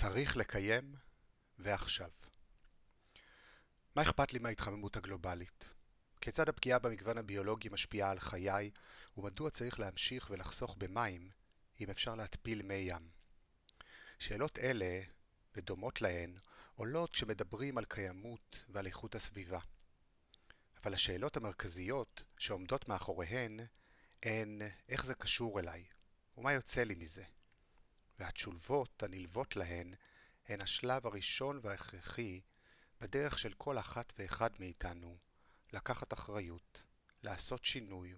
צריך לקיים, ועכשיו. מה אכפת לי מההתחממות הגלובלית? כיצד הפגיעה במגוון הביולוגי משפיעה על חיי, ומדוע צריך להמשיך ולחסוך במים אם אפשר להתפיל מי ים? שאלות אלה, ודומות להן, עולות כשמדברים על קיימות ועל איכות הסביבה. אבל השאלות המרכזיות שעומדות מאחוריהן הן איך זה קשור אליי, ומה יוצא לי מזה. והתשובות הנלוות להן הן השלב הראשון וההכרחי בדרך של כל אחת ואחד מאיתנו לקחת אחריות, לעשות שינוי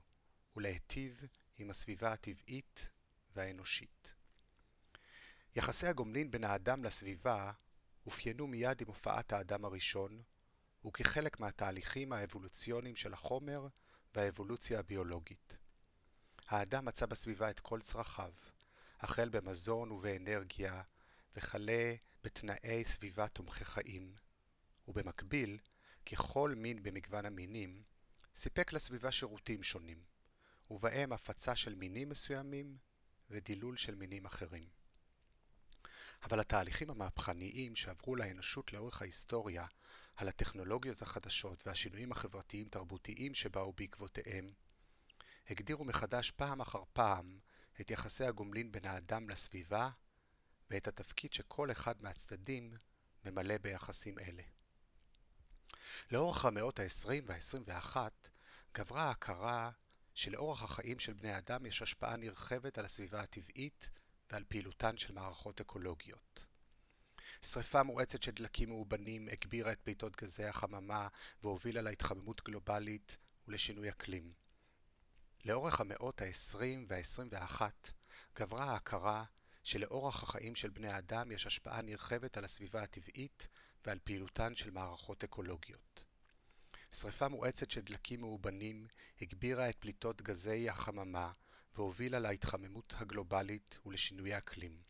ולהיטיב עם הסביבה הטבעית והאנושית. יחסי הגומלין בין האדם לסביבה אופיינו מיד עם הופעת האדם הראשון, וכחלק מהתהליכים האבולוציוניים של החומר והאבולוציה הביולוגית. האדם מצא בסביבה את כל צרכיו, החל במזון ובאנרגיה, וכלה בתנאי סביבה תומכי חיים. ובמקביל, ככל מין במגוון המינים, סיפק לסביבה שירותים שונים, ובהם הפצה של מינים מסוימים ודילול של מינים אחרים. אבל התהליכים המהפכניים שעברו לאנושות לאורך ההיסטוריה, על הטכנולוגיות החדשות והשינויים החברתיים-תרבותיים שבאו בעקבותיהם, הגדירו מחדש פעם אחר פעם את יחסי הגומלין בין האדם לסביבה ואת התפקיד שכל אחד מהצדדים ממלא ביחסים אלה. לאורך המאות ה-20 וה-21 גברה ההכרה שלאורך החיים של בני אדם יש השפעה נרחבת על הסביבה הטבעית ועל פעילותן של מערכות אקולוגיות. שריפה מואצת של דלקים מאובנים הגבירה את פליטות גזי החממה והובילה להתחממות גלובלית ולשינוי אקלים. לאורך המאות ה-20 וה-21 גברה ההכרה שלאורח החיים של בני האדם יש השפעה נרחבת על הסביבה הטבעית ועל פעילותן של מערכות אקולוגיות. שריפה מואצת של דלקים מאובנים הגבירה את פליטות גזי החממה והובילה להתחממות הגלובלית ולשינוי האקלים.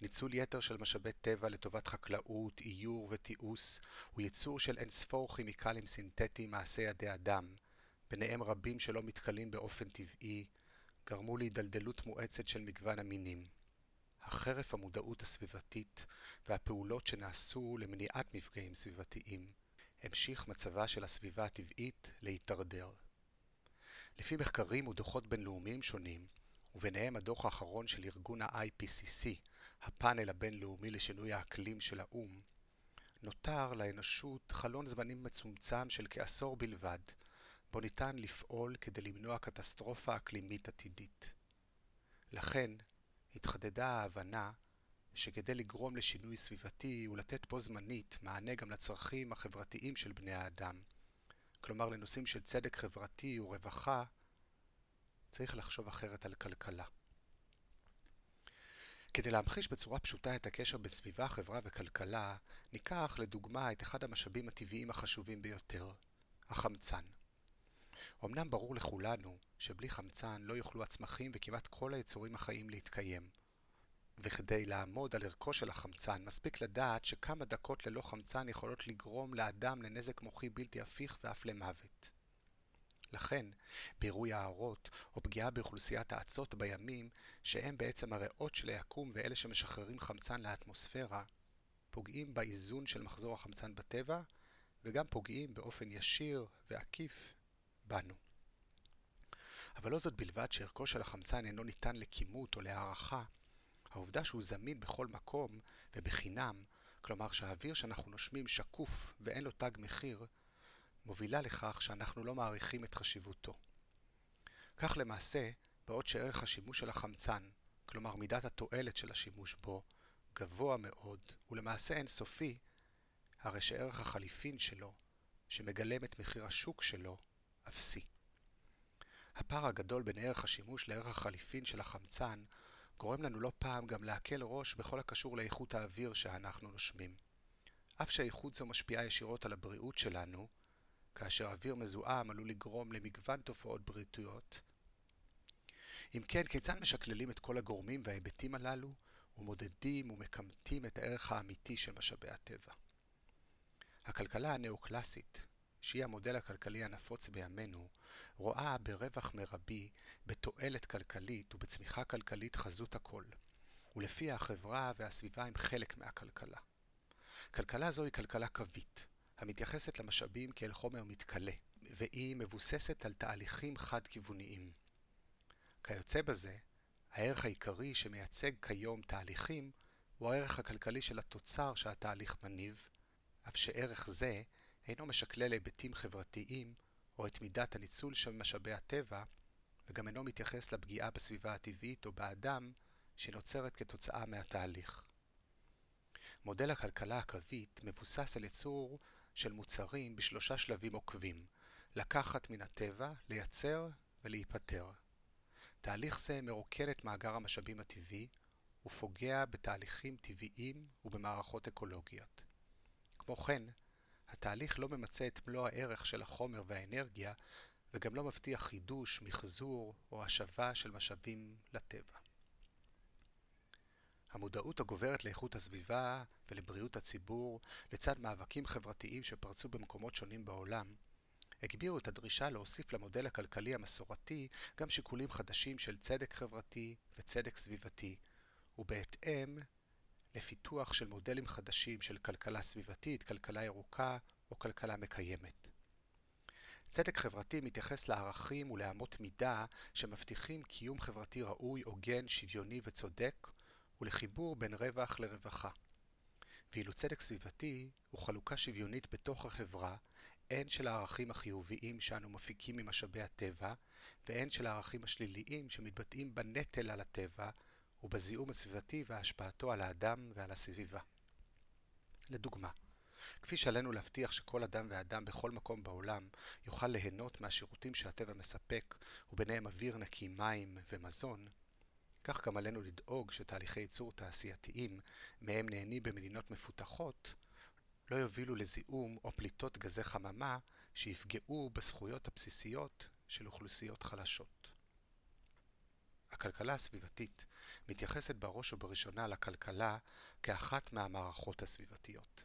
ניצול יתר של משאבי טבע לטובת חקלאות, איור ותיעוש הוא ייצור של אינספור כימיקלים סינתטיים מעשי ידי אדם, ביניהם רבים שלא מתכלים באופן טבעי, גרמו להידלדלות מואצת של מגוון המינים. החרף המודעות הסביבתית והפעולות שנעשו למניעת מפגעים סביבתיים, המשיך מצבה של הסביבה הטבעית להידרדר. לפי מחקרים ודוחות בינלאומיים שונים, וביניהם הדוח האחרון של ארגון ה-IPCC, הפאנל הבינלאומי לשינוי האקלים של האו"ם, נותר לאנושות חלון זמנים מצומצם של כעשור בלבד, בו ניתן לפעול כדי למנוע קטסטרופה אקלימית עתידית. לכן, התחדדה ההבנה שכדי לגרום לשינוי סביבתי ולתת בו זמנית מענה גם לצרכים החברתיים של בני האדם, כלומר לנושאים של צדק חברתי ורווחה, צריך לחשוב אחרת על כלכלה. כדי להמחיש בצורה פשוטה את הקשר בין סביבה, חברה וכלכלה, ניקח לדוגמה את אחד המשאבים הטבעיים החשובים ביותר, החמצן. אמנם ברור לכולנו שבלי חמצן לא יוכלו הצמחים וכמעט כל היצורים החיים להתקיים. וכדי לעמוד על ערכו של החמצן, מספיק לדעת שכמה דקות ללא חמצן יכולות לגרום לאדם לנזק מוחי בלתי הפיך ואף למוות. לכן, בעירוי הערות, או פגיעה באוכלוסיית האצות בימים, שהם בעצם הריאות של היקום ואלה שמשחררים חמצן לאטמוספירה, פוגעים באיזון של מחזור החמצן בטבע, וגם פוגעים באופן ישיר ועקיף בנו. אבל לא זאת בלבד שערכו של החמצן אינו ניתן לכימות או להערכה, העובדה שהוא זמין בכל מקום ובחינם, כלומר שהאוויר שאנחנו נושמים שקוף ואין לו תג מחיר, מובילה לכך שאנחנו לא מעריכים את חשיבותו. כך למעשה, בעוד שערך השימוש של החמצן, כלומר מידת התועלת של השימוש בו, גבוה מאוד, ולמעשה אינסופי, הרי שערך החליפין שלו, שמגלם את מחיר השוק שלו, אפסי. הפער הגדול בין ערך השימוש לערך החליפין של החמצן גורם לנו לא פעם גם להקל ראש בכל הקשור לאיכות האוויר שאנחנו נושמים. אף שהאיכות זו משפיעה ישירות על הבריאות שלנו, כאשר אוויר מזוהם עלול לגרום למגוון תופעות בריאותיות. אם כן, כיצד משקללים את כל הגורמים וההיבטים הללו, ומודדים ומכמתים את הערך האמיתי של משאבי הטבע? הכלכלה הנאו-קלאסית, שהיא המודל הכלכלי הנפוץ בימינו, רואה ברווח מרבי, בתועלת כלכלית ובצמיחה כלכלית חזות הכל, ולפיה החברה והסביבה הם חלק מהכלכלה. כלכלה זו היא כלכלה קווית, המתייחסת למשאבים כאל חומר מתכלה, והיא מבוססת על תהליכים חד-כיווניים. כיוצא בזה, הערך העיקרי שמייצג כיום תהליכים הוא הערך הכלכלי של התוצר שהתהליך מניב, אף שערך זה אינו משקלל היבטים חברתיים או את מידת הניצול של משאבי הטבע, וגם אינו מתייחס לפגיעה בסביבה הטבעית או באדם שנוצרת כתוצאה מהתהליך. מודל הכלכלה הקרבית מבוסס על ייצור של מוצרים בשלושה שלבים עוקבים, לקחת מן הטבע, לייצר ולהיפטר. תהליך זה מרוקן את מאגר המשאבים הטבעי ופוגע בתהליכים טבעיים ובמערכות אקולוגיות. כמו כן, התהליך לא ממצה את מלוא הערך של החומר והאנרגיה וגם לא מבטיח חידוש, מחזור או השבה של משאבים לטבע. המודעות הגוברת לאיכות הסביבה ולבריאות הציבור, לצד מאבקים חברתיים שפרצו במקומות שונים בעולם, הגבירו את הדרישה להוסיף למודל הכלכלי המסורתי גם שיקולים חדשים של צדק חברתי וצדק סביבתי, ובהתאם לפיתוח של מודלים חדשים של כלכלה סביבתית, כלכלה ירוקה או כלכלה מקיימת. צדק חברתי מתייחס לערכים ולאמות מידה שמבטיחים קיום חברתי ראוי, הוגן, שוויוני וצודק, ולחיבור בין רווח לרווחה. ואילו צדק סביבתי הוא חלוקה שוויונית בתוך החברה, הן של הערכים החיוביים שאנו מפיקים ממשאבי הטבע, והן של הערכים השליליים שמתבטאים בנטל על הטבע ובזיהום הסביבתי והשפעתו על האדם ועל הסביבה. לדוגמה, כפי שעלינו להבטיח שכל אדם ואדם בכל מקום בעולם יוכל ליהנות מהשירותים שהטבע מספק, וביניהם אוויר נקי, מים ומזון, כך גם עלינו לדאוג שתהליכי ייצור תעשייתיים, מהם נהנים במדינות מפותחות, לא יובילו לזיהום או פליטות גזי חממה שיפגעו בזכויות הבסיסיות של אוכלוסיות חלשות. הכלכלה הסביבתית מתייחסת בראש ובראשונה לכלכלה כאחת מהמערכות הסביבתיות,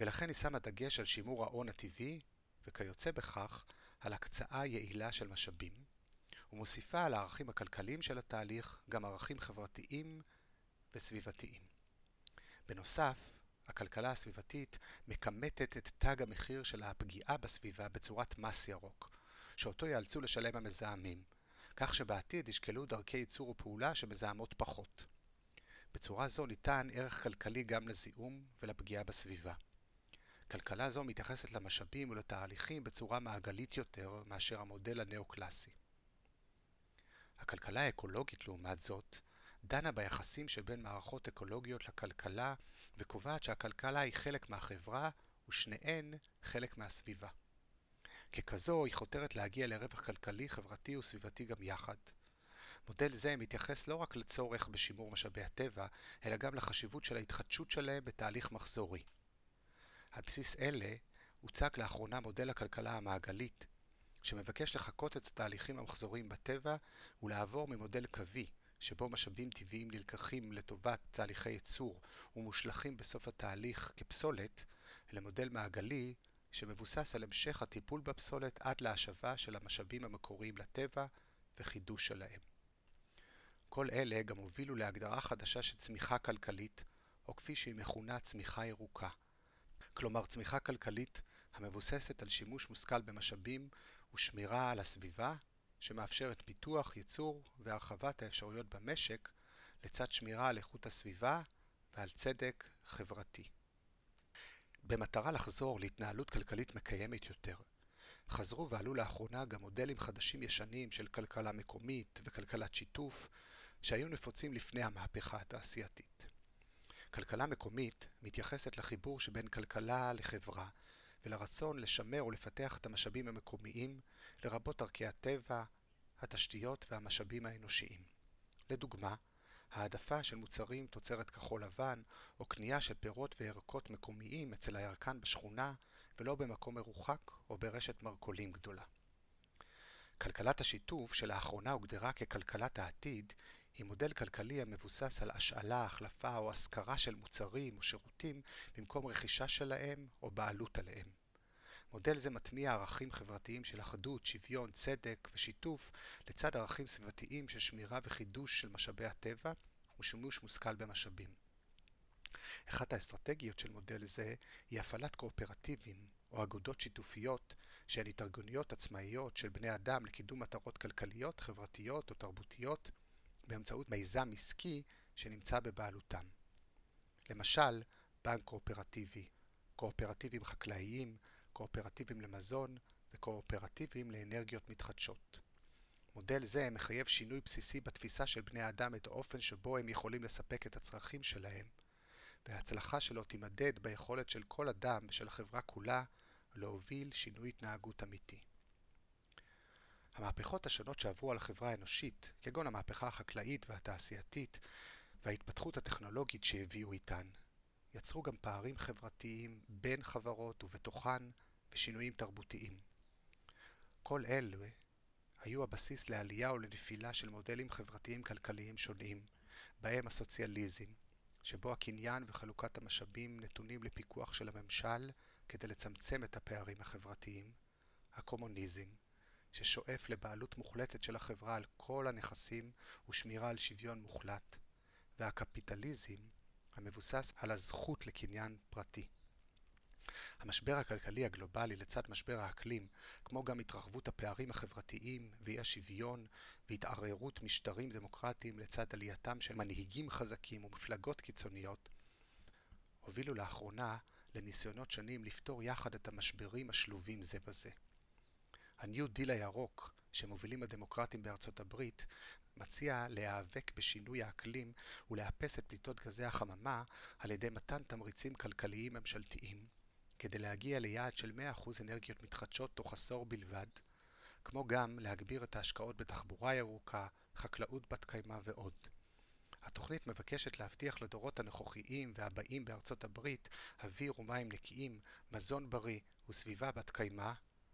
ולכן היא שמה דגש על שימור ההון הטבעי, וכיוצא בכך, על הקצאה יעילה של משאבים, ומוסיפה על הערכים הכלכליים של התהליך גם ערכים חברתיים וסביבתיים. בנוסף, הכלכלה הסביבתית מכמתת את תג המחיר של הפגיעה בסביבה בצורת מס ירוק, שאותו ייאלצו לשלם המזהמים, כך שבעתיד ישקלו דרכי ייצור ופעולה שמזהמות פחות. בצורה זו ניתן ערך כלכלי גם לזיהום ולפגיעה בסביבה. כלכלה זו מתייחסת למשאבים ולתהליכים בצורה מעגלית יותר מאשר המודל הנאו-קלאסי. הכלכלה האקולוגית, לעומת זאת, דנה ביחסים שבין מערכות אקולוגיות לכלכלה וקובעת שהכלכלה היא חלק מהחברה ושניהן חלק מהסביבה. ככזו היא חותרת להגיע לרווח כלכלי, חברתי וסביבתי גם יחד. מודל זה מתייחס לא רק לצורך בשימור משאבי הטבע, אלא גם לחשיבות של ההתחדשות שלהם בתהליך מחזורי. על בסיס אלה הוצג לאחרונה מודל הכלכלה המעגלית, שמבקש לחקות את התהליכים המחזוריים בטבע ולעבור ממודל קווי, שבו משאבים טבעיים נלקחים לטובת תהליכי ייצור ומושלכים בסוף התהליך כפסולת, למודל מעגלי שמבוסס על המשך הטיפול בפסולת עד להשבה של המשאבים המקוריים לטבע וחידוש שלהם. כל אלה גם הובילו להגדרה חדשה של צמיחה כלכלית, או כפי שהיא מכונה צמיחה ירוקה. כלומר צמיחה כלכלית המבוססת על שימוש מושכל במשאבים ושמירה על הסביבה, שמאפשרת פיתוח, ייצור והרחבת האפשרויות במשק, לצד שמירה על איכות הסביבה ועל צדק חברתי. במטרה לחזור להתנהלות כלכלית מקיימת יותר, חזרו ועלו לאחרונה גם מודלים חדשים ישנים של כלכלה מקומית וכלכלת שיתוף, שהיו נפוצים לפני המהפכה התעשייתית. כלכלה מקומית מתייחסת לחיבור שבין כלכלה לחברה ולרצון לשמר ולפתח את המשאבים המקומיים, לרבות ערכי הטבע, התשתיות והמשאבים האנושיים. לדוגמה, העדפה של מוצרים תוצרת כחול לבן, או קנייה של פירות וירקות מקומיים אצל הירקן בשכונה, ולא במקום מרוחק או ברשת מרכולים גדולה. כלכלת השיתוף, שלאחרונה הוגדרה ככלכלת העתיד, היא מודל כלכלי המבוסס על השאלה, החלפה או השכרה של מוצרים או שירותים במקום רכישה שלהם או בעלות עליהם. מודל זה מטמיע ערכים חברתיים של אחדות, שוויון, צדק ושיתוף, לצד ערכים סביבתיים של שמירה וחידוש של משאבי הטבע, ושימוש מושכל במשאבים. אחת האסטרטגיות של מודל זה היא הפעלת קואופרטיבים או אגודות שיתופיות שהן התארגנויות עצמאיות של בני אדם לקידום מטרות כלכליות, חברתיות או תרבותיות באמצעות מיזם עסקי שנמצא בבעלותם. למשל, בנק קואופרטיבי, קואופרטיבים חקלאיים, קואופרטיבים למזון וקואופרטיבים לאנרגיות מתחדשות. מודל זה מחייב שינוי בסיסי בתפיסה של בני האדם את האופן שבו הם יכולים לספק את הצרכים שלהם, וההצלחה שלו תימדד ביכולת של כל אדם ושל החברה כולה להוביל שינוי התנהגות אמיתי. המהפכות השונות שעברו על החברה האנושית, כגון המהפכה החקלאית והתעשייתית וההתפתחות הטכנולוגית שהביאו איתן, יצרו גם פערים חברתיים בין חברות ובתוכן ושינויים תרבותיים. כל אלה היו הבסיס לעלייה או לנפילה של מודלים חברתיים כלכליים שונים, בהם הסוציאליזם, שבו הקניין וחלוקת המשאבים נתונים לפיקוח של הממשל כדי לצמצם את הפערים החברתיים, הקומוניזם, ששואף לבעלות מוחלטת של החברה על כל הנכסים ושמירה על שוויון מוחלט, והקפיטליזם, המבוסס על הזכות לקניין פרטי. המשבר הכלכלי הגלובלי לצד משבר האקלים, כמו גם התרחבות הפערים החברתיים ואי השוויון והתערערות משטרים דמוקרטיים לצד עלייתם של מנהיגים חזקים ומפלגות קיצוניות, הובילו לאחרונה לניסיונות שונים לפתור יחד את המשברים השלובים זה בזה. הניו דיל הירוק שמובילים הדמוקרטים בארצות הברית מציע להיאבק בשינוי האקלים ולאפס את פליטות גזי החממה על ידי מתן תמריצים כלכליים ממשלתיים כדי להגיע ליעד של 100% אנרגיות מתחדשות תוך עשור בלבד, כמו גם להגביר את ההשקעות בתחבורה ירוקה, חקלאות בת קיימא ועוד. התוכנית מבקשת להבטיח לדורות הנוכחיים והבאים בארצות הברית אוויר ומים נקיים, מזון בריא וסביבה בת קיימא,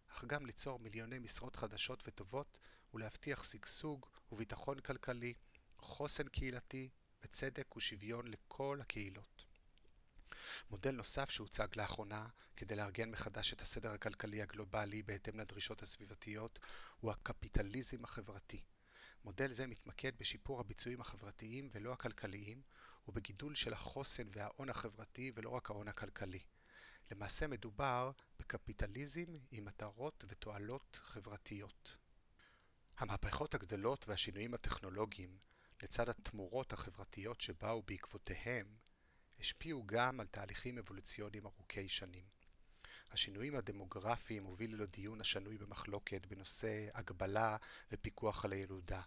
אך גם ליצור מיליוני משרות חדשות וטובות ולהבטיח שגשוג וביטחון כלכלי, חוסן קהילתי וצדק ושוויון לכל הקהילות. מודל נוסף שהוצג לאחרונה כדי לארגן מחדש את הסדר הכלכלי הגלובלי בהתאם לדרישות הסביבתיות הוא הקפיטליזם החברתי. מודל זה מתמקד בשיפור הביצועים החברתיים ולא הכלכליים ובגידול של החוסן וההון החברתי ולא רק ההון הכלכלי. למעשה מדובר בקפיטליזם עם מטרות ותועלות חברתיות. המהפכות הגדולות והשינויים הטכנולוגיים, לצד התמורות החברתיות שבאו בעקבותיהם, השפיעו גם על תהליכים אבולוציוניים ארוכי שנים. השינויים הדמוגרפיים הובילו לדיון השנוי במחלוקת בנושא הגבלה ופיקוח על הילודה.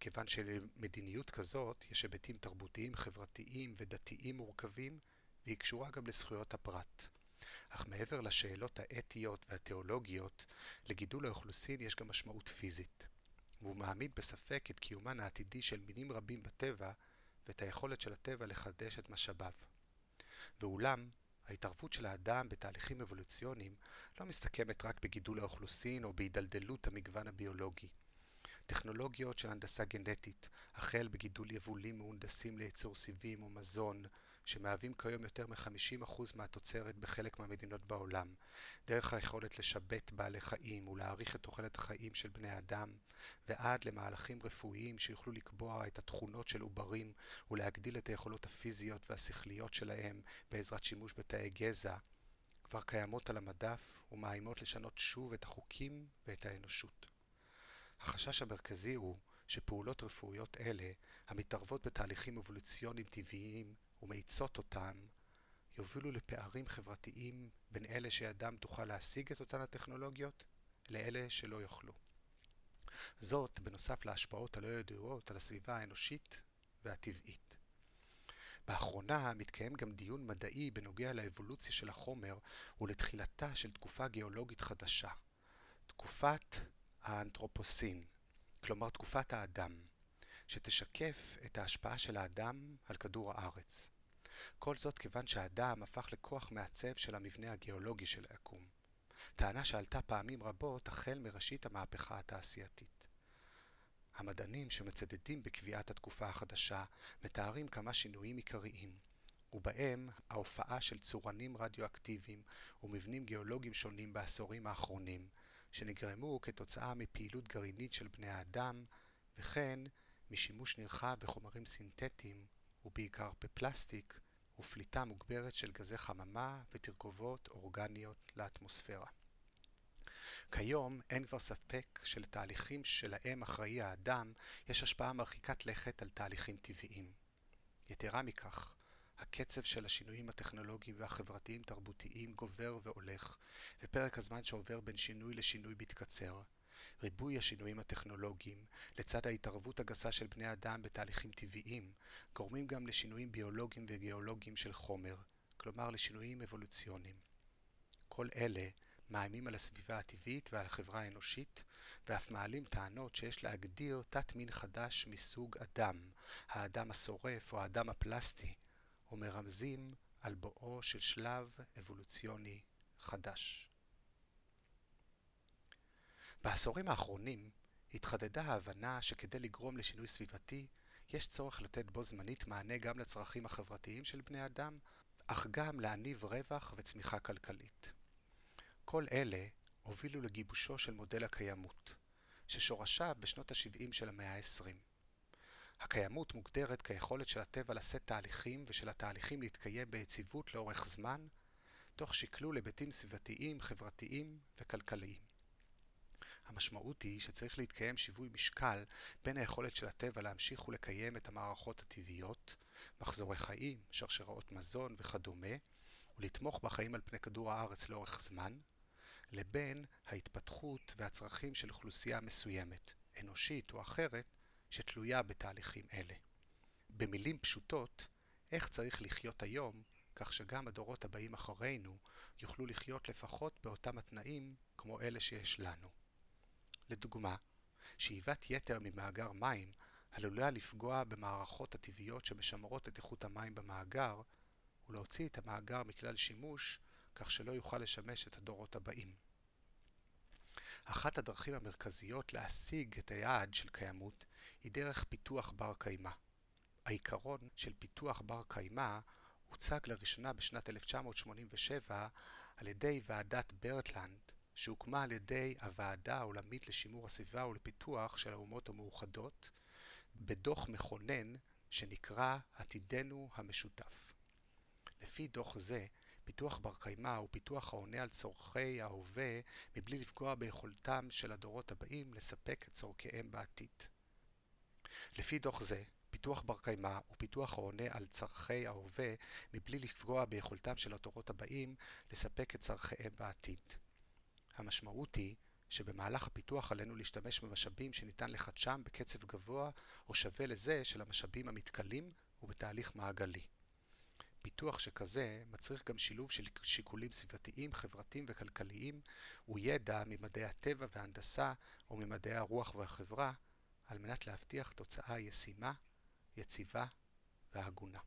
כיוון שלמדיניות כזאת יש היבטים תרבותיים, חברתיים ודתיים מורכבים, והיא קשורה גם לזכויות הפרט. אך מעבר לשאלות האתיות והתיאולוגיות, לגידול האוכלוסין יש גם משמעות פיזית. והוא מעמיד בספק את קיומן העתידי של מינים רבים בטבע ואת היכולת של הטבע לחדש את משאביו. ואולם, ההתערבות של האדם בתהליכים אבולוציוניים לא מסתכמת רק בגידול האוכלוסין או בהידלדלות המגוון הביולוגי. טכנולוגיות של הנדסה גנטית, החל בגידול יבולים מהונדסים לייצור סיבים ומזון, שמהווים כיום יותר מ-50% מהתוצרת בחלק מהמדינות בעולם, דרך היכולת לשבת בעלי חיים ולהאריך את תוחלת החיים של בני אדם, ועד למהלכים רפואיים שיוכלו לקבוע את התכונות של עוברים ולהגדיל את היכולות הפיזיות והשכליות שלהם בעזרת שימוש בתאי גזע, כבר קיימות על המדף ומאיימות לשנות שוב את החוקים ואת האנושות. החשש המרכזי הוא שפעולות רפואיות אלה, המתערבות בתהליכים אבולוציוניים טבעיים ומאיצות אותן, יובילו לפערים חברתיים בין אלה שידם תוכל להשיג את אותן הטכנולוגיות, לאלה שלא יוכלו. זאת בנוסף להשפעות הלא ידועות על הסביבה האנושית והטבעית. באחרונה מתקיים גם דיון מדעי בנוגע לאבולוציה של החומר ולתחילתה של תקופה גיאולוגית חדשה, תקופת האנתרופוסין, כלומר תקופת האדם, שתשקף את ההשפעה של האדם על כדור הארץ. כל זאת כיוון שהאדם הפך לכוח מעצב של המבנה הגיאולוגי של היקום. טענה שעלתה פעמים רבות החל מראשית המהפכה התעשייתית. המדענים שמצדדים בקביעת התקופה החדשה מתארים כמה שינויים עיקריים, ובהם ההופעה של צורנים רדיואקטיביים ומבנים גיאולוגיים שונים בעשורים האחרונים, שנגרמו כתוצאה מפעילות גרעינית של בני האדם, וכן משימוש נרחב בחומרים סינתטיים, ובעיקר בפלסטיק, ופליטה מוגברת של גזי חממה ותרכובות אורגניות לאטמוספירה. כיום אין כבר ספק שלתהליכים שלהם אחראי האדם יש השפעה מרחיקת לכת על תהליכים טבעיים. יתרה מכך, הקצב של השינויים הטכנולוגיים והחברתיים תרבותיים גובר והולך, ופרק הזמן שעובר בין שינוי לשינוי מתקצר. ריבוי השינויים הטכנולוגיים, לצד ההתערבות הגסה של בני אדם בתהליכים טבעיים, גורמים גם לשינויים ביולוגיים וגיאולוגיים של חומר, כלומר לשינויים אבולוציוניים. כל אלה מאיימים על הסביבה הטבעית ועל החברה האנושית, ואף מעלים טענות שיש להגדיר תת מין חדש מסוג אדם, האדם השורף או האדם הפלסטי, ומרמזים על בואו של שלב אבולוציוני חדש. בעשורים האחרונים התחדדה ההבנה שכדי לגרום לשינוי סביבתי, יש צורך לתת בו זמנית מענה גם לצרכים החברתיים של בני אדם, אך גם להניב רווח וצמיחה כלכלית. כל אלה הובילו לגיבושו של מודל הקיימות, ששורשיו בשנות ה-70 של המאה ה-20. הקיימות מוגדרת כיכולת של הטבע לשאת תהליכים ושל התהליכים להתקיים ביציבות לאורך זמן, תוך שקלול היבטים סביבתיים, חברתיים וכלכליים. המשמעות היא שצריך להתקיים שיווי משקל בין היכולת של הטבע להמשיך ולקיים את המערכות הטבעיות, מחזורי חיים, שרשראות מזון וכדומה, ולתמוך בחיים על פני כדור הארץ לאורך זמן, לבין ההתפתחות והצרכים של אוכלוסייה מסוימת, אנושית או אחרת, שתלויה בתהליכים אלה. במילים פשוטות, איך צריך לחיות היום, כך שגם הדורות הבאים אחרינו יוכלו לחיות לפחות באותם התנאים כמו אלה שיש לנו. לדוגמה, שאיבת יתר ממאגר מים עלולה לפגוע במערכות הטבעיות שמשמרות את איכות המים במאגר, ולהוציא את המאגר מכלל שימוש, כך שלא יוכל לשמש את הדורות הבאים. אחת הדרכים המרכזיות להשיג את היעד של קיימות היא דרך פיתוח בר קיימא. העיקרון של פיתוח בר קיימא הוצג לראשונה בשנת 1987 על ידי ועדת ברטלנד, שהוקמה על ידי הוועדה העולמית לשימור הסביבה ולפיתוח של האומות המאוחדות, בדוח מכונן שנקרא עתידנו המשותף. לפי דוח זה, פיתוח בר קיימא הוא פיתוח העונה על צורכי ההווה מבלי לפגוע ביכולתם של הדורות הבאים לספק את צורכיהם בעתיד. לפי דוח זה, פיתוח בר קיימא הוא פיתוח העונה על צורכי ההווה מבלי לפגוע ביכולתם של הדורות הבאים לספק את צורכיהם בעתיד. המשמעות היא שבמהלך הפיתוח עלינו להשתמש במשאבים שניתן לחדשם בקצב גבוה או שווה לזה של המשאבים המתכלים ובתהליך מעגלי. פיתוח שכזה מצריך גם שילוב של שיקולים סביבתיים, חברתיים וכלכליים וידע ממדעי הטבע וההנדסה וממדעי הרוח והחברה על מנת להבטיח תוצאה ישימה, יציבה והגונה.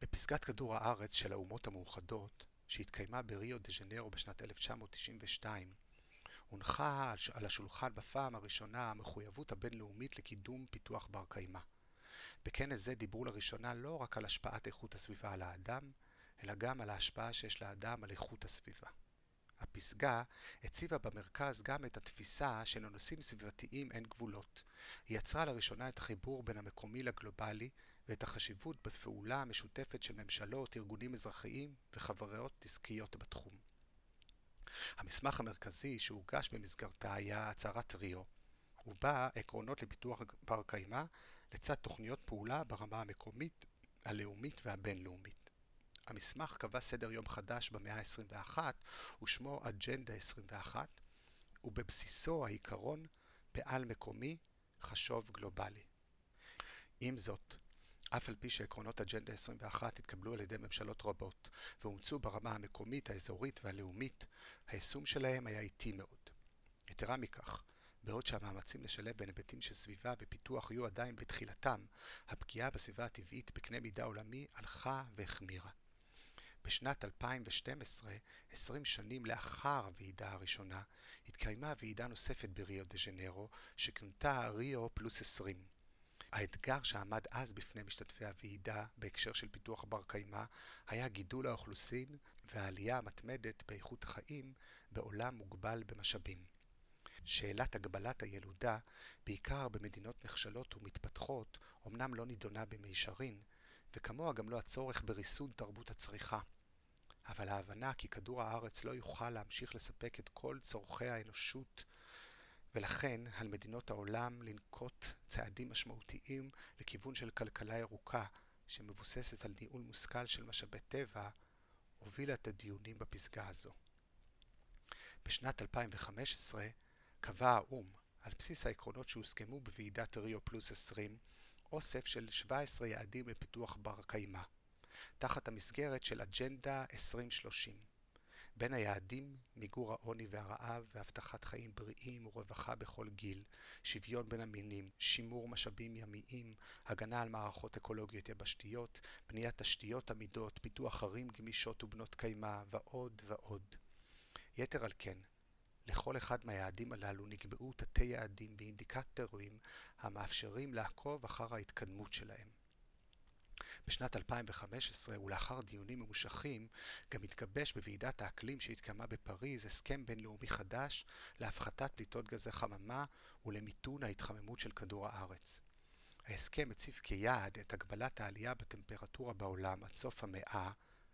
בפסגת כדור הארץ של האומות המאוחדות, שהתקיימה בריו דה ז'נרו בשנת 1992, הונחה על השולחן בפעם הראשונה המחויבות הבינלאומית לקידום פיתוח בר קיימא. בכנס זה דיברו לראשונה לא רק על השפעת איכות הסביבה על האדם, אלא גם על ההשפעה שיש לאדם על איכות הסביבה. הפסגה הציבה במרכז גם את התפיסה שלנושאים סביבתיים אין גבולות. היא יצרה לראשונה את החיבור בין המקומי לגלובלי ואת החשיבות בפעולה המשותפת של ממשלות, ארגונים אזרחיים וחברות עסקיות בתחום. המסמך המרכזי שהוגש במסגרתה היה הצהרת ריו, ובה עקרונות לפיתוח בר קיימא לצד תוכניות פעולה ברמה המקומית, הלאומית והבינלאומית. המסמך קבע סדר יום חדש במאה ה-21 ושמו אג'נדה 21, ובבסיסו העיקרון פעל מקומי, חשוב גלובלי. עם זאת, אף על פי שעקרונות אג'נדה 21 התקבלו על ידי ממשלות רבות ואומצו ברמה המקומית, האזורית והלאומית, היישום שלהם היה איטי מאוד. יתרה מכך, בעוד שהמאמצים לשלב בין היבטים של סביבה ופיתוח היו עדיין בתחילתם, הפגיעה בסביבה הטבעית בקנה מידה עולמי הלכה והחמירה. בשנת 2012, 20 שנים לאחר הוועידה הראשונה, התקיימה ועידה נוספת בריו דה ז'נרו, שכונתה ריו פלוס 20. האתגר שעמד אז בפני משתתפי הוועידה בהקשר של פיתוח בר קיימא היה גידול האוכלוסין והעלייה המתמדת באיכות החיים בעולם מוגבל במשאבים. שאלת הגבלת הילודה, בעיקר במדינות נחשלות ומתפתחות, אמנם לא נידונה במישרין, וכמוה גם לא הצורך בריסון תרבות הצריכה. אבל ההבנה כי כדור הארץ לא יוכל להמשיך לספק את כל צורכי האנושות, ולכן על מדינות העולם לנקוט צעדים משמעותיים לכיוון של כלכלה ירוקה, שמבוססת על ניהול מושכל של משאבי טבע, הובילה את הדיונים בפסגה הזו. בשנת 2015 קבע האו"ם, על בסיס העקרונות שהוסכמו בוועידת ריו פלוס 20, אוסף של 17 יעדים לפיתוח בר קיימא, תחת המסגרת של אג'נדה 2030. בין היעדים מיגור העוני והרעב והבטחת חיים בריאים ורווחה בכל גיל, שוויון בין המינים, שימור משאבים ימיים, הגנה על מערכות אקולוגיות יבשתיות, בניית תשתיות עמידות, פיתוח ערים גמישות ובנות קיימא ועוד ועוד. יתר על כן, לכל אחד מהיעדים הללו נקבעו תתי יעדים ואינדיקטורים המאפשרים לעקוב אחר ההתקדמות שלהם. בשנת 2015 ולאחר דיונים ממושכים גם התגבש בוועידת האקלים שהתקיימה בפריז הסכם בינלאומי חדש להפחתת פליטות גזי חממה ולמיתון ההתחממות של כדור הארץ. ההסכם הציב כיעד את הגבלת העלייה בטמפרטורה בעולם עד סוף המאה,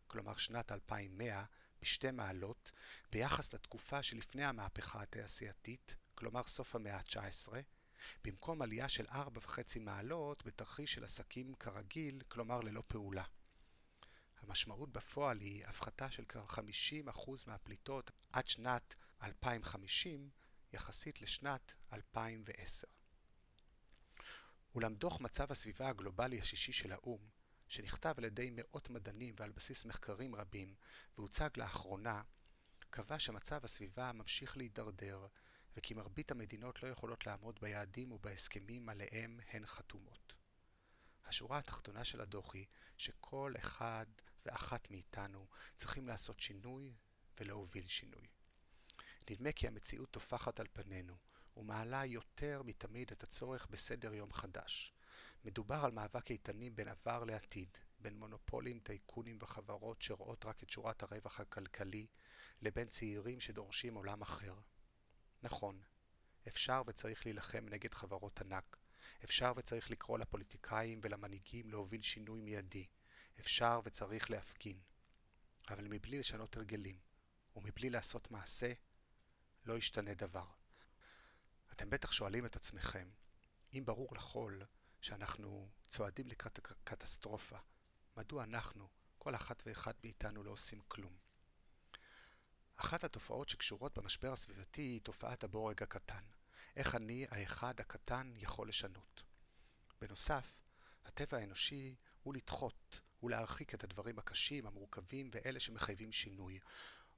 כלומר שנת 2100, בשתי מעלות ביחס לתקופה שלפני המהפכה התעשייתית, כלומר סוף המאה ה-19, במקום עלייה של 4.5 מעלות בתרחיש של עסקים כרגיל, כלומר ללא פעולה. המשמעות בפועל היא הפחתה של כ-50% מהפליטות עד שנת 2050 יחסית לשנת 2010. אולם דוח מצב הסביבה הגלובלי השישי של האו"ם שנכתב על ידי מאות מדענים ועל בסיס מחקרים רבים והוצג לאחרונה, קבע שמצב הסביבה ממשיך להידרדר וכי מרבית המדינות לא יכולות לעמוד ביעדים ובהסכמים עליהם הן חתומות. השורה התחתונה של הדוח היא שכל אחד ואחת מאיתנו צריכים לעשות שינוי ולהוביל שינוי. נדמה כי המציאות טופחת על פנינו ומעלה יותר מתמיד את הצורך בסדר יום חדש, מדובר על מאבק איתנים בין עבר לעתיד, בין מונופולים, טייקונים וחברות שרואות רק את שורת הרווח הכלכלי, לבין צעירים שדורשים עולם אחר. נכון, אפשר וצריך להילחם נגד חברות ענק. אפשר וצריך לקרוא לפוליטיקאים ולמנהיגים להוביל שינוי מיידי. אפשר וצריך להפגין. אבל מבלי לשנות הרגלים, ומבלי לעשות מעשה, לא ישתנה דבר. אתם בטח שואלים את עצמכם, אם ברור לכל שאנחנו צועדים לקראת הקטסטרופה. מדוע אנחנו, כל אחת ואחד מאיתנו, לא עושים כלום? אחת התופעות שקשורות במשבר הסביבתי היא תופעת הבורג הקטן. איך אני, האחד הקטן, יכול לשנות. בנוסף, הטבע האנושי הוא לדחות ולהרחיק את הדברים הקשים, המורכבים ואלה שמחייבים שינוי,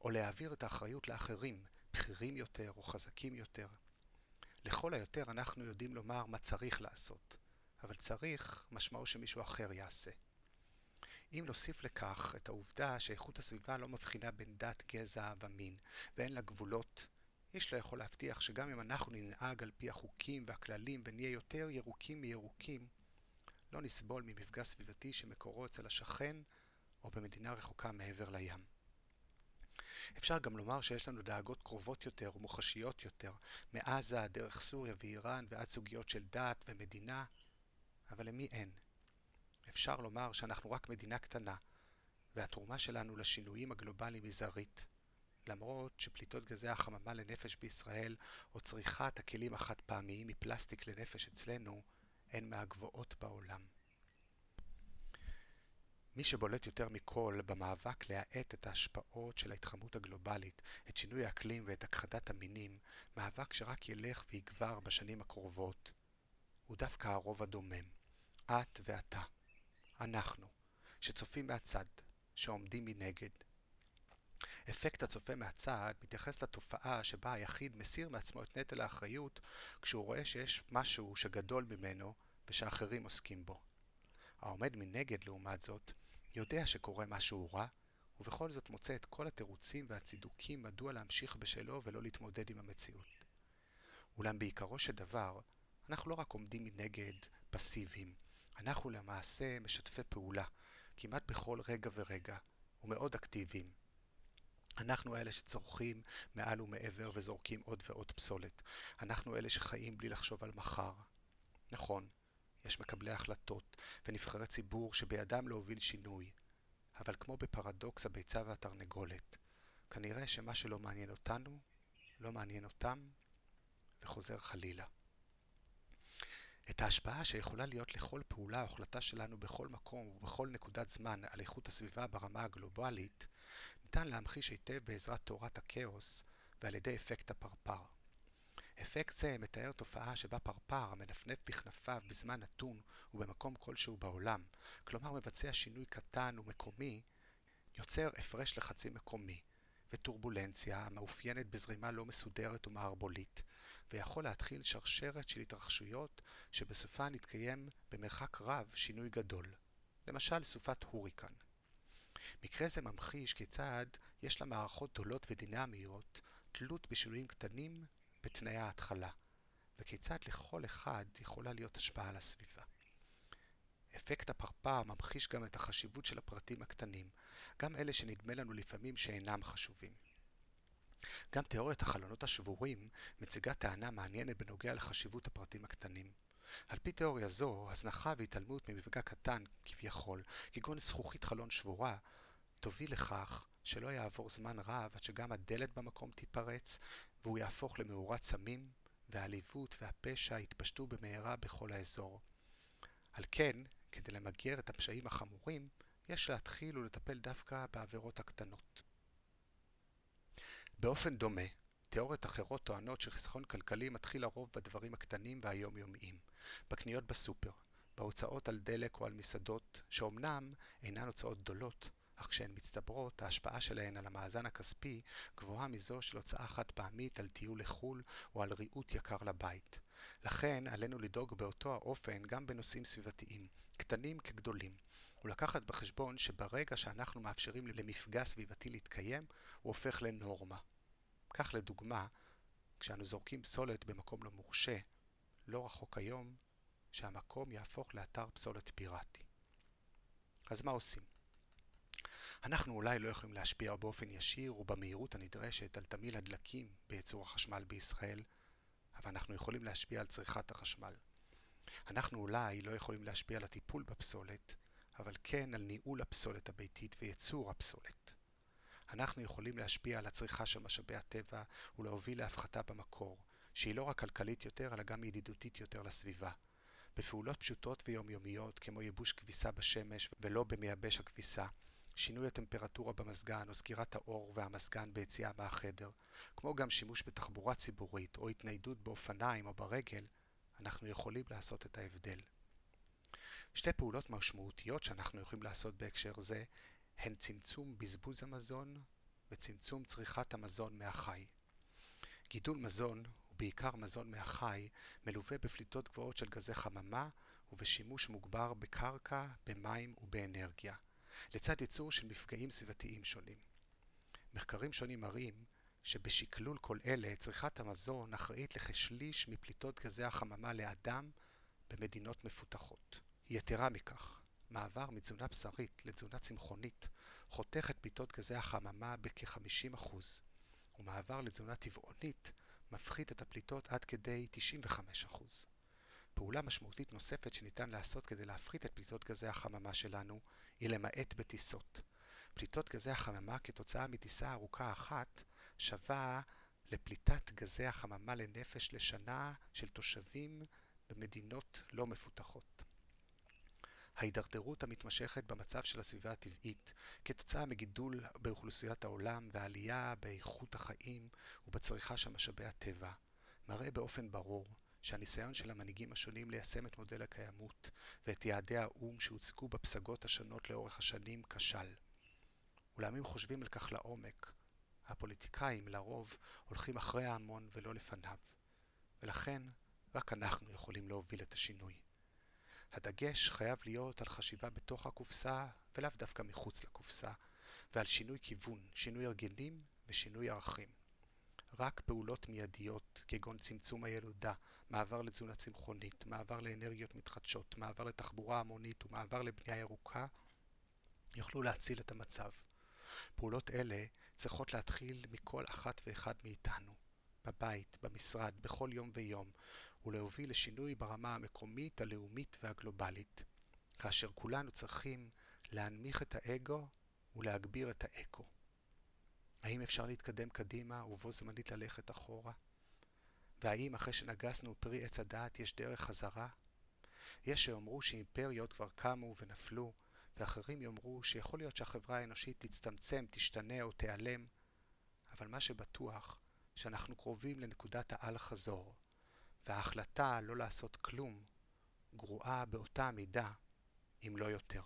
או להעביר את האחריות לאחרים, בכירים יותר או חזקים יותר. לכל היותר אנחנו יודעים לומר מה צריך לעשות, אבל צריך משמעו שמישהו אחר יעשה. אם נוסיף לכך את העובדה שאיכות הסביבה לא מבחינה בין דת, גזע ומין, ואין לה גבולות, איש לא יכול להבטיח שגם אם אנחנו ננהג על פי החוקים והכללים ונהיה יותר ירוקים מירוקים, לא נסבול ממפגע סביבתי שמקורו אצל השכן או במדינה רחוקה מעבר לים. אפשר גם לומר שיש לנו דאגות קרובות יותר ומוחשיות יותר, מעזה דרך סוריה ואיראן ועד סוגיות של דת ומדינה, אבל למי אין? אפשר לומר שאנחנו רק מדינה קטנה, והתרומה שלנו לשינויים הגלובליים מזערית. למרות שפליטות גזי החממה לנפש בישראל, או צריכת הכלים החד פעמיים מפלסטיק לנפש אצלנו, הן מהגבוהות בעולם. מי שבולט יותר מכל במאבק להאט את ההשפעות של ההתחממות הגלובלית, את שינוי האקלים ואת הכחדת המינים, מאבק שרק ילך ויגבר בשנים הקרובות, הוא דווקא הרוב הדומם. את ואתה, אנחנו, שצופים מהצד, שעומדים מנגד. אפקט הצופה מהצד מתייחס לתופעה שבה היחיד מסיר מעצמו את נטל האחריות כשהוא רואה שיש משהו שגדול ממנו ושאחרים עוסקים בו. העומד מנגד, לעומת זאת, יודע שקורה משהו רע, ובכל זאת מוצא את כל התירוצים והצידוקים מדוע להמשיך בשלו ולא להתמודד עם המציאות. אולם בעיקרו של דבר, אנחנו לא רק עומדים מנגד פסיביים, אנחנו למעשה משתפי פעולה, כמעט בכל רגע ורגע, ומאוד אקטיביים. אנחנו אלה שצורכים מעל ומעבר וזורקים עוד ועוד פסולת. אנחנו אלה שחיים בלי לחשוב על מחר. נכון, יש מקבלי החלטות ונבחרי ציבור שבידם להוביל שינוי, אבל כמו בפרדוקס הביצה והתרנגולת, כנראה שמה שלא מעניין אותנו, לא מעניין אותם, וחוזר חלילה. את ההשפעה שיכולה להיות לכל פעולה או החלטה שלנו בכל מקום ובכל נקודת זמן על איכות הסביבה ברמה הגלובלית, ניתן להמחיש היטב בעזרת תורת הכאוס ועל ידי אפקט הפרפר. אפקט זה מתאר תופעה שבה פרפר המנפנף בכנפיו בזמן נתון ובמקום כלשהו בעולם, כלומר מבצע שינוי קטן ומקומי, יוצר הפרש לחצי מקומי, וטורבולנציה המאופיינת בזרימה לא מסודרת ומערבולית, ויכול להתחיל שרשרת של התרחשויות שבסופה נתקיים במרחק רב שינוי גדול, למשל סופת הוריקן. מקרה זה ממחיש כיצד יש למערכות גדולות ודינמיות תלות בשינויים קטנים בתנאי ההתחלה, וכיצד לכל אחד יכולה להיות השפעה על הסביבה. אפקט הפרפר ממחיש גם את החשיבות של הפרטים הקטנים, גם אלה שנדמה לנו לפעמים שאינם חשובים. גם תיאוריית החלונות השבורים מציגה טענה מעניינת בנוגע לחשיבות הפרטים הקטנים. על פי תיאוריה זו, הזנחה והתעלמות ממפגע קטן כביכול, כגון זכוכית חלון שבורה, תוביל לכך שלא יעבור זמן רב עד שגם הדלת במקום תיפרץ והוא יהפוך למאורת סמים, והעליבות והפשע יתפשטו במהרה בכל האזור. על כן, כדי למגר את הפשעים החמורים, יש להתחיל ולטפל דווקא בעבירות הקטנות. באופן דומה, תיאוריות אחרות טוענות שחיסכון כלכלי מתחיל לרוב בדברים הקטנים והיומיומיים, בקניות בסופר, בהוצאות על דלק או על מסעדות, שאומנם אינן הוצאות גדולות, אך כשהן מצטברות, ההשפעה שלהן על המאזן הכספי גבוהה מזו של הוצאה חד פעמית על טיול לחו"ל או על ריהוט יקר לבית. לכן עלינו לדאוג באותו האופן גם בנושאים סביבתיים, קטנים כגדולים, ולקחת בחשבון שברגע שאנחנו מאפשרים למפגע סביבתי להתקיים, הוא הופך לנורמה. כך לדוגמה, כשאנו זורקים פסולת במקום לא מורשה, לא רחוק היום שהמקום יהפוך לאתר פסולת פיראטי. אז מה עושים? אנחנו אולי לא יכולים להשפיע באופן ישיר ובמהירות הנדרשת על תמיל הדלקים בייצור החשמל בישראל, אבל אנחנו יכולים להשפיע על צריכת החשמל. אנחנו אולי לא יכולים להשפיע על הטיפול בפסולת, אבל כן על ניהול הפסולת הביתית וייצור הפסולת. אנחנו יכולים להשפיע על הצריכה של משאבי הטבע ולהוביל להפחתה במקור, שהיא לא רק כלכלית יותר, אלא גם ידידותית יותר לסביבה. בפעולות פשוטות ויומיומיות, כמו ייבוש כביסה בשמש ולא במייבש הכביסה, שינוי הטמפרטורה במזגן או סגירת האור והמזגן ביציאה מהחדר, כמו גם שימוש בתחבורה ציבורית או התניידות באופניים או ברגל, אנחנו יכולים לעשות את ההבדל. שתי פעולות משמעותיות שאנחנו יכולים לעשות בהקשר זה הן צמצום בזבוז המזון וצמצום צריכת המזון מהחי. גידול מזון, ובעיקר מזון מהחי, מלווה בפליטות גבוהות של גזי חממה ובשימוש מוגבר בקרקע, במים ובאנרגיה. לצד ייצור של מפגעים סביבתיים שונים. מחקרים שונים מראים שבשקלול כל אלה צריכת המזון אחראית לכשליש מפליטות גזי החממה לאדם במדינות מפותחות. יתרה מכך, מעבר מתזונה בשרית לתזונה צמחונית חותך את פליטות גזי החממה בכ-50%, ומעבר לתזונה טבעונית מפחית את הפליטות עד כדי 95%. פעולה משמעותית נוספת שניתן לעשות כדי להפחית את פליטות גזי החממה שלנו היא למעט בטיסות. פליטות גזי החממה כתוצאה מטיסה ארוכה אחת שווה לפליטת גזי החממה לנפש לשנה של תושבים במדינות לא מפותחות. ההידרדרות המתמשכת במצב של הסביבה הטבעית כתוצאה מגידול באוכלוסיית העולם ועלייה באיכות החיים ובצריכה של משאבי הטבע מראה באופן ברור שהניסיון של המנהיגים השונים ליישם את מודל הקיימות ואת יעדי האו"ם שהוצגו בפסגות השונות לאורך השנים כשל. אולם אם חושבים על כך לעומק, הפוליטיקאים לרוב הולכים אחרי ההמון ולא לפניו, ולכן רק אנחנו יכולים להוביל את השינוי. הדגש חייב להיות על חשיבה בתוך הקופסה ולאו דווקא מחוץ לקופסה, ועל שינוי כיוון, שינוי הרגלים ושינוי ערכים. רק פעולות מיידיות, כגון צמצום הילודה, מעבר לתזונה צמחונית, מעבר לאנרגיות מתחדשות, מעבר לתחבורה המונית ומעבר לבנייה ירוקה, יוכלו להציל את המצב. פעולות אלה צריכות להתחיל מכל אחת ואחד מאיתנו, בבית, במשרד, בכל יום ויום, ולהוביל לשינוי ברמה המקומית, הלאומית והגלובלית, כאשר כולנו צריכים להנמיך את האגו ולהגביר את האקו. האם אפשר להתקדם קדימה ובו זמנית ללכת אחורה? והאם אחרי שנגסנו פרי עץ הדעת יש דרך חזרה? יש שיאמרו שאימפריות כבר קמו ונפלו, ואחרים יאמרו שיכול להיות שהחברה האנושית תצטמצם, תשתנה או תיעלם, אבל מה שבטוח, שאנחנו קרובים לנקודת האל-חזור, וההחלטה לא לעשות כלום גרועה באותה מידה, אם לא יותר.